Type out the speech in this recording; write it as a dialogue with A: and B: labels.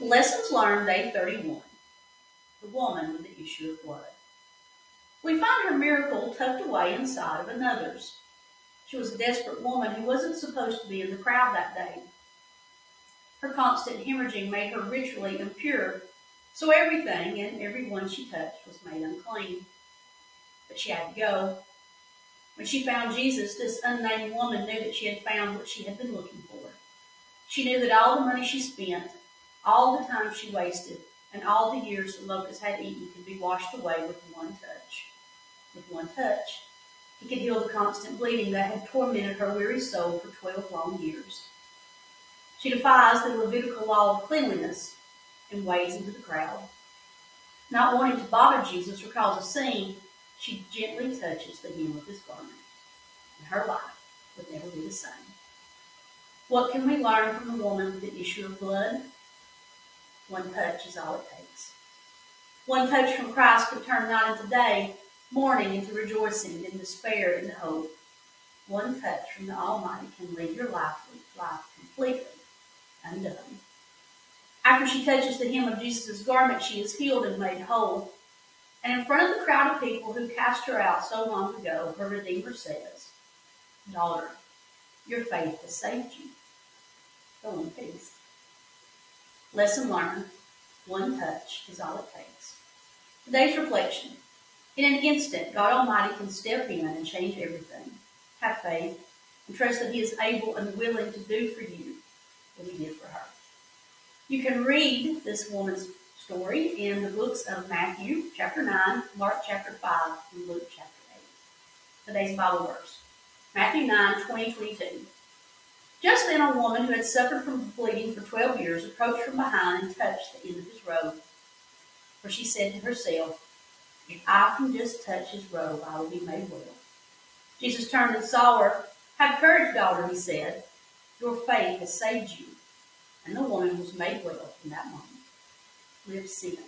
A: Lessons learned, day 31. The woman with the issue of blood. We find her miracle tucked away inside of another's. She was a desperate woman who wasn't supposed to be in the crowd that day. Her constant hemorrhaging made her ritually impure, so everything and everyone she touched was made unclean. But she had to go. When she found Jesus, this unnamed woman knew that she had found what she had been looking for. She knew that all the money she spent, all the time she wasted, and all the years the locusts had eaten could be washed away with one touch. With one touch, he could heal the constant bleeding that had tormented her weary soul for twelve long years. She defies the Levitical law of cleanliness and wades into the crowd. Not wanting to bother Jesus or cause a scene, she gently touches the hem of his garment, and her life would never be the same. What can we learn from the woman with the issue of blood? One touch is all it takes. One touch from Christ could turn night into day, mourning into rejoicing, and despair into hope. One touch from the Almighty can leave your life, life completely undone. After she touches the hem of Jesus' garment, she is healed and made whole. And in front of the crowd of people who cast her out so long ago, her Redeemer says, Daughter, your faith has saved you. Go in peace. Lesson learned one touch is all it takes. Today's reflection In an instant, God Almighty can step in and change everything. Have faith and trust that He is able and willing to do for you what He did for her. You can read this woman's story in the books of Matthew chapter 9, Mark chapter 5, and Luke chapter 8. Today's Bible verse Matthew 9, 20, 22. Then a woman who had suffered from bleeding for 12 years approached from behind and touched the end of his robe. For she said to herself, If I can just touch his robe, I will be made well. Jesus turned and saw her. Have courage, daughter, he said. Your faith has saved you. And the woman was made well from that moment. Live sin.